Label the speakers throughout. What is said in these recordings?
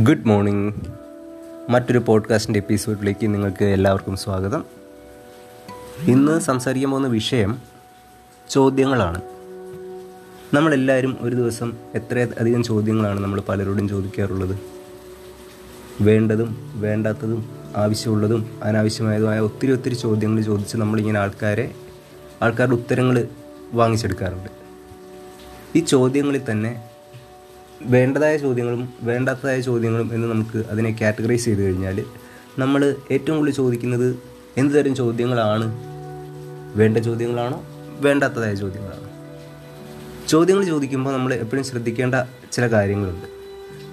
Speaker 1: Good morning മറ്റൊരു പോഡ്കാസ്റ്റിന്റെ എപ്പിസോഡിലേക്ക് നിങ്ങൾക്ക് എല്ലാവർക്കും സ്വാഗതം. ഇന്ന് സംസാരിക്കാൻ പോകുന്ന വിഷയം ചോദ്യങ്ങളാണ്. നമ്മളെല്ലാവരും ഒരു ദിവസം എത്ര അധികം ചോദ്യങ്ങളാണ് നമ്മൾ പലരോടും ചോദിക്കാറുള്ളത്. വേണ്ടതും വേണ്ടാത്തതും ആവശ്യമുള്ളതും അനാവശ്യമായതുമായ ഒത്തിരി ഒത്തിരി ചോദ്യങ്ങൾ ചോദിച്ച് നമ്മളിങ്ങനെ ആൾക്കാരെ ആൾക്കാരുടെ ഉത്തരങ്ങൾ വാങ്ങിച്ചെടുക്കാറുണ്ട്. ഈ ചോദ്യങ്ങളിൽ തന്നെ വേണ്ടതായ ചോദ്യങ്ങളും വേണ്ടാത്തതായ ചോദ്യങ്ങളും എന്ന് നമുക്ക് അതിനെ കാറ്റഗറൈസ് ചെയ്ത് കഴിഞ്ഞാൽ നമ്മൾ ഏറ്റവും കൂടുതൽ ചോദിക്കുന്നത് എന്ത് തരം ചോദ്യങ്ങളാണ്? വേണ്ട ചോദ്യങ്ങളാണോ? വേണ്ടാത്തതായ ചോദ്യങ്ങളാണ്? ചോദ്യങ്ങൾ ചോദിക്കുമ്പോൾ നമ്മൾ എപ്പോഴും ശ്രദ്ധിക്കേണ്ട ചില കാര്യങ്ങളുണ്ട്.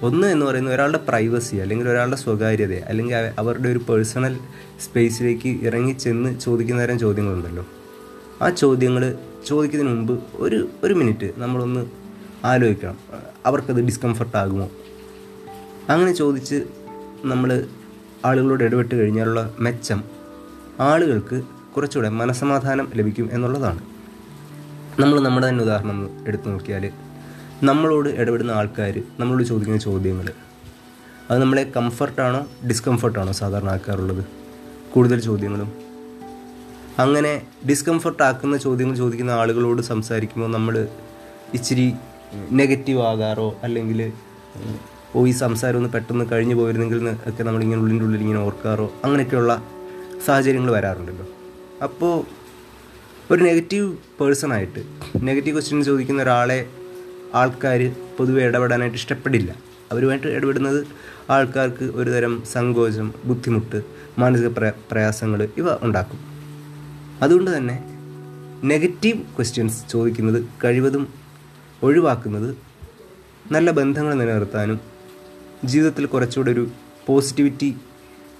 Speaker 1: ഒന്ന് എന്ന് പറയുന്നത് ഒരാളുടെ പ്രൈവസി അല്ലെങ്കിൽ ഒരാളുടെ സ്വകാര്യത അല്ലെങ്കിൽ അവരുടെ ഒരു പേഴ്സണൽ സ്പേസിലേക്ക് ഇറങ്ങി ചെന്ന് ചോദിക്കുന്ന തരം ചോദ്യങ്ങളുണ്ടല്ലോ. ആ ചോദ്യങ്ങൾ ചോദിക്കുന്നതിന് മുമ്പ് ഒരു ഒരു മിനിറ്റ് നമ്മളൊന്ന് ആലോചിക്കണം. അവർക്കത് ഡിസ്കംഫർട്ട് ആകുമോ? അങ്ങനെ ചോദിച്ച് നമ്മൾ ആളുകളോട് ഇടപെട്ട് കഴിഞ്ഞാലുള്ള മെച്ചം ആളുകൾക്ക് കുറച്ചുകൂടെ മനസമാധാനം ലഭിക്കും എന്നുള്ളതാണ്. നമ്മൾ നമ്മുടെ തന്നെ ഉദാഹരണം എടുത്തു നോക്കിയാൽ നമ്മളോട് ഇടപെടുന്ന ആൾക്കാർ നമ്മളോട് ചോദിക്കുന്ന ചോദ്യങ്ങൾ അത് നമ്മളെ കംഫർട്ടാണോ ഡിസ്കംഫർട്ടാണോ സാധാരണ ആക്കാറുള്ളത് കൂടുതൽ ചോദ്യങ്ങളും. അങ്ങനെ ഡിസ്കംഫർട്ട് ആക്കുന്ന ചോദ്യങ്ങൾ ചോദിക്കുന്ന ആളുകളോട് സംസാരിക്കുമ്പോൾ നമ്മൾ ഇച്ചിരി നെഗറ്റീവ് ആകാറോ അല്ലെങ്കിൽ ഓ ഈ സംസാരം ഒന്ന് പെട്ടെന്ന് കഴിഞ്ഞു പോയിരുന്നെങ്കിൽ ഒക്കെ നമ്മളിങ്ങനെ ഉള്ളിന്റെ ഉള്ളിൽ ഇങ്ങനെ ഓർക്കാറോ അങ്ങനെയൊക്കെയുള്ള സാഹചര്യങ്ങൾ വരാറുണ്ടല്ലോ. അപ്പോൾ ഒരു നെഗറ്റീവ് പേഴ്സണായിട്ട് നെഗറ്റീവ് ക്വസ്റ്റ്യൻ ചോദിക്കുന്ന ഒരാളെ ആൾക്കാർ പൊതുവെ ഇടപെടാനായിട്ട് ഇഷ്ടപ്പെടില്ല. അവരുമായിട്ട് ഇടപെടുന്നത് ആൾക്കാർക്ക് ഒരുതരം സങ്കോചം ബുദ്ധിമുട്ട് മാനസിക പ്ര പ്രയാസങ്ങൾ ഇവ ഉണ്ടാക്കും. അതുകൊണ്ട് തന്നെ നെഗറ്റീവ് ക്വസ്റ്റ്യൻസ് ചോദിക്കുന്നത് കഴിവതും ഒഴിവാക്കുന്നത് നല്ല ബന്ധങ്ങൾ നിലനിർത്താനും ജീവിതത്തിൽ കുറച്ചുകൂടെ ഒരു പോസിറ്റിവിറ്റി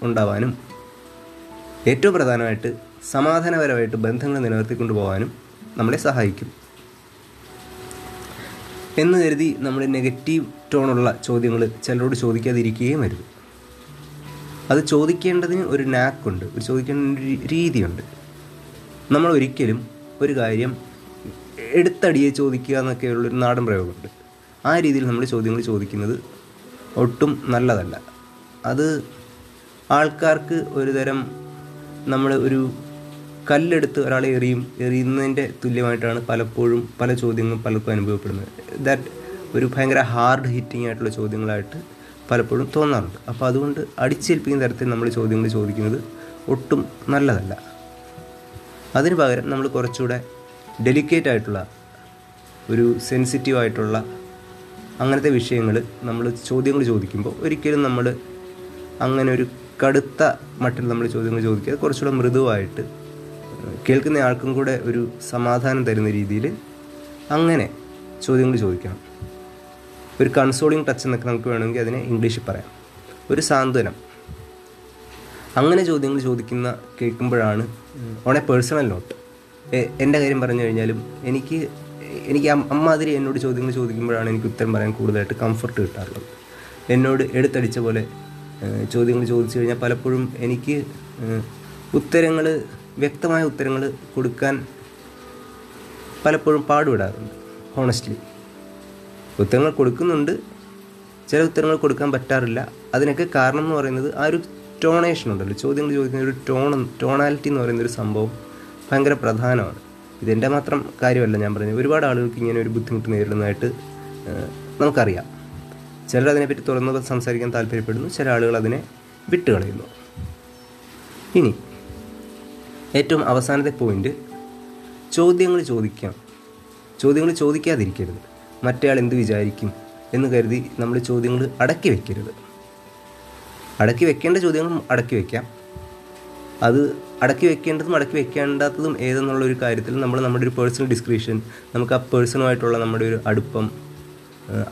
Speaker 1: ഉണ്ടാവാനും ഏറ്റവും പ്രധാനമായിട്ട് സമാധാനപരമായിട്ട് ബന്ധങ്ങൾ നിലനിർത്തിക്കൊണ്ടു പോകാനും നമ്മളെ സഹായിക്കും. എന്ന് കരുതി നമ്മൾ നെഗറ്റീവ് ടോണുള്ള ചോദ്യങ്ങൾ ചിലരോട് ചോദിക്കാതിരിക്കുകയും വരുത് അത് ചോദിക്കേണ്ടതിന് ഒരു നാക്കുണ്ട് ഒരു ചോദിക്കേണ്ട ഒരു രീതിയുണ്ട്. നമ്മൾ ഒരിക്കലും ഒരു കാര്യം എടുത്തടിയെ ചോദിക്കുക എന്നൊക്കെയുള്ളൊരു നാടൻ പ്രയോഗമുണ്ട്. ആ രീതിയിൽ നമ്മൾ ചോദ്യങ്ങൾ ചോദിക്കുന്നത് ഒട്ടും നല്ലതല്ല. അത് ആൾക്കാർക്ക് ഒരു തരം നമ്മൾ ഒരു കല്ലെടുത്ത് ഒരാളെ എറിയും എറിയുന്നതിന്റെ തുല്യമായിട്ടാണ് പലപ്പോഴും പല ചോദ്യങ്ങളും പലർക്കും അനുഭവപ്പെടുന്നത്. ദാറ്റ് ഒരു ഭയങ്കര ഹാർഡ് ഹിറ്റിംഗ് ആയിട്ടുള്ള ചോദ്യങ്ങളായിട്ട് പലപ്പോഴും തോന്നാറുണ്ട്. അപ്പോൾ അതുകൊണ്ട് അടിച്ചേൽപ്പിക്കുന്ന തരത്തിൽ നമ്മൾ ചോദ്യങ്ങൾ ചോദിക്കുന്നത് ഒട്ടും നല്ലതല്ല. അതിന് പകരം നമ്മൾ കുറച്ചുകൂടെ ഡെലിക്കേറ്റ് ആയിട്ടുള്ള ഒരു സെൻസിറ്റീവ് ആയിട്ടുള്ള അങ്ങനത്തെ വിഷയങ്ങൾ നമ്മൾ ചോദ്യങ്ങൾ ചോദിക്കുമ്പോൾ ഒരിക്കലും നമ്മൾ അങ്ങനെ ഒരു കടുത്ത മട്ടിൽ നമ്മൾ ചോദ്യങ്ങൾ ചോദിക്കാതെ കുറച്ചുകൂടെ മൃദുവായിട്ട് കേൾക്കുന്ന ആൾക്കും കൂടെ ഒരു സമാധാനം തരുന്ന രീതിയിൽ അങ്ങനെ ചോദ്യങ്ങൾ ചോദിക്കണം. ഒരു കൺസോളിങ് ടച്ച് എന്നൊക്കെ നമുക്ക് വേണമെങ്കിൽ അതിനെ ഇംഗ്ലീഷിൽ പറയാം. ഒരു സാന്ത്വനം. അങ്ങനെ ചോദ്യങ്ങൾ ചോദിക്കുന്ന കേൾക്കുമ്പോഴാണ് ഓൺ എ പേഴ്സണൽ നോട്ട് എന്റെ കാര്യം പറഞ്ഞു കഴിഞ്ഞാലും എനിക്ക് എനിക്ക് അമ്മാതിരി എന്നോട് ചോദ്യങ്ങൾ ചോദിക്കുമ്പോഴാണ് എനിക്ക് ഉത്തരം പറയാൻ കൂടുതലായിട്ട് കംഫർട്ട് കിട്ടാറുള്ളത്. എന്നോട് എടുത്തടിച്ച പോലെ ചോദ്യങ്ങൾ ചോദിച്ചു കഴിഞ്ഞാൽ പലപ്പോഴും എനിക്ക് ഉത്തരങ്ങൾ വ്യക്തമായ ഉത്തരങ്ങൾ കൊടുക്കാൻ പലപ്പോഴും പാടുപെടാറുണ്ട് ഹോണസ്റ്റ്ലി ഉത്തരങ്ങൾ കൊടുക്കുന്നുണ്ട് ചില ഉത്തരങ്ങൾ കൊടുക്കാൻ പറ്റാറില്ല. അതിനൊക്കെ കാരണം എന്ന് പറയുന്നത് ആ ഒരു ടോണേഷൻ ഉണ്ടല്ലോ. ചോദ്യങ്ങൾ ചോദിക്കുന്ന ഒരു ടോൺ ടോണാലിറ്റി എന്ന് പറയുന്ന ഒരു സംഭവം ഭയങ്കര പ്രധാനമാണ്. ഇതെന്റെ മാത്രം കാര്യമല്ല ഞാൻ പറഞ്ഞത്. ഒരുപാട് ആളുകൾക്ക് ഇങ്ങനെ ഒരു ബുദ്ധിമുട്ട് നേരിടുന്നതായിട്ട് നമുക്കറിയാം. ചിലർ അതിനെപ്പറ്റി തുറന്ന് സംസാരിക്കാൻ താല്പര്യപ്പെടുന്നു ചില ആളുകൾ അതിനെ വിട്ടുകളയുന്നു. ഇനി ഏറ്റവും അവസാനത്തെ പോയിന്റ് ചോദ്യങ്ങൾ ചോദിക്കാം. ചോദ്യങ്ങൾ ചോദിക്കാതിരിക്കരുത്. മറ്റേയാൾ എന്ത് വിചാരിക്കും എന്ന് കരുതി നമ്മൾ ചോദ്യങ്ങൾ അടക്കി വെക്കരുത്. അടക്കി വെക്കേണ്ട ചോദ്യങ്ങൾ അടക്കി വെക്കാം. അത് അടക്കി വെക്കേണ്ടതും അടക്കി വെക്കേണ്ടാത്തതും ഏതെന്നുള്ള ഒരു കാര്യത്തിൽ നമ്മൾ നമ്മുടെ ഒരു പേഴ്സണൽ ഡിസ്ക്രിപ്ഷൻ നമുക്ക് ആ പേഴ്സണുമായിട്ടുള്ള നമ്മുടെ ഒരു അടുപ്പം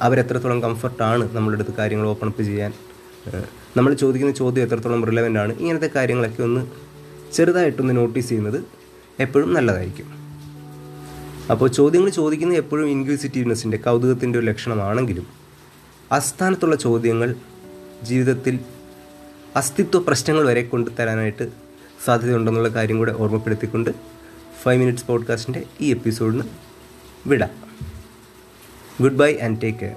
Speaker 1: അവരെത്രത്തോളം കംഫർട്ടാണ് നമ്മുടെ അടുത്ത് കാര്യങ്ങൾ ഓപ്പൺ അപ്പ് ചെയ്യാൻ നമ്മൾ ചോദിക്കുന്ന ചോദ്യം എത്രത്തോളം റിലവന്റ് ആണ് ഇങ്ങനത്തെ കാര്യങ്ങളൊക്കെ ഒന്ന് ചെറുതായിട്ടൊന്ന് നോട്ടീസ് ചെയ്യുന്നത് എപ്പോഴും നല്ലതായിരിക്കും. അപ്പോൾ ചോദ്യങ്ങൾ ചോദിക്കുന്നത് എപ്പോഴും ഇൻക്യൂസിറ്റീവ്നെസ്സിന്റെ കൗതുകത്തിന്റെ ഒരു ലക്ഷണമാണെങ്കിലും അസ്ഥാനത്തുള്ള ചോദ്യങ്ങൾ ജീവിതത്തിൽ അസ്തിത്വ പ്രശ്നങ്ങൾ വരെ കൊണ്ടുതരാനായിട്ട് സാധ്യതയുണ്ടെന്നുള്ള കാര്യം കൂടെ ഓർമ്മപ്പെടുത്തിക്കൊണ്ട് ഫൈവ് മിനിറ്റ്സ് പോഡ്കാസ്റ്റിന്റെ ഈ എപ്പിസോഡിന് വിടാം. Good bye and take care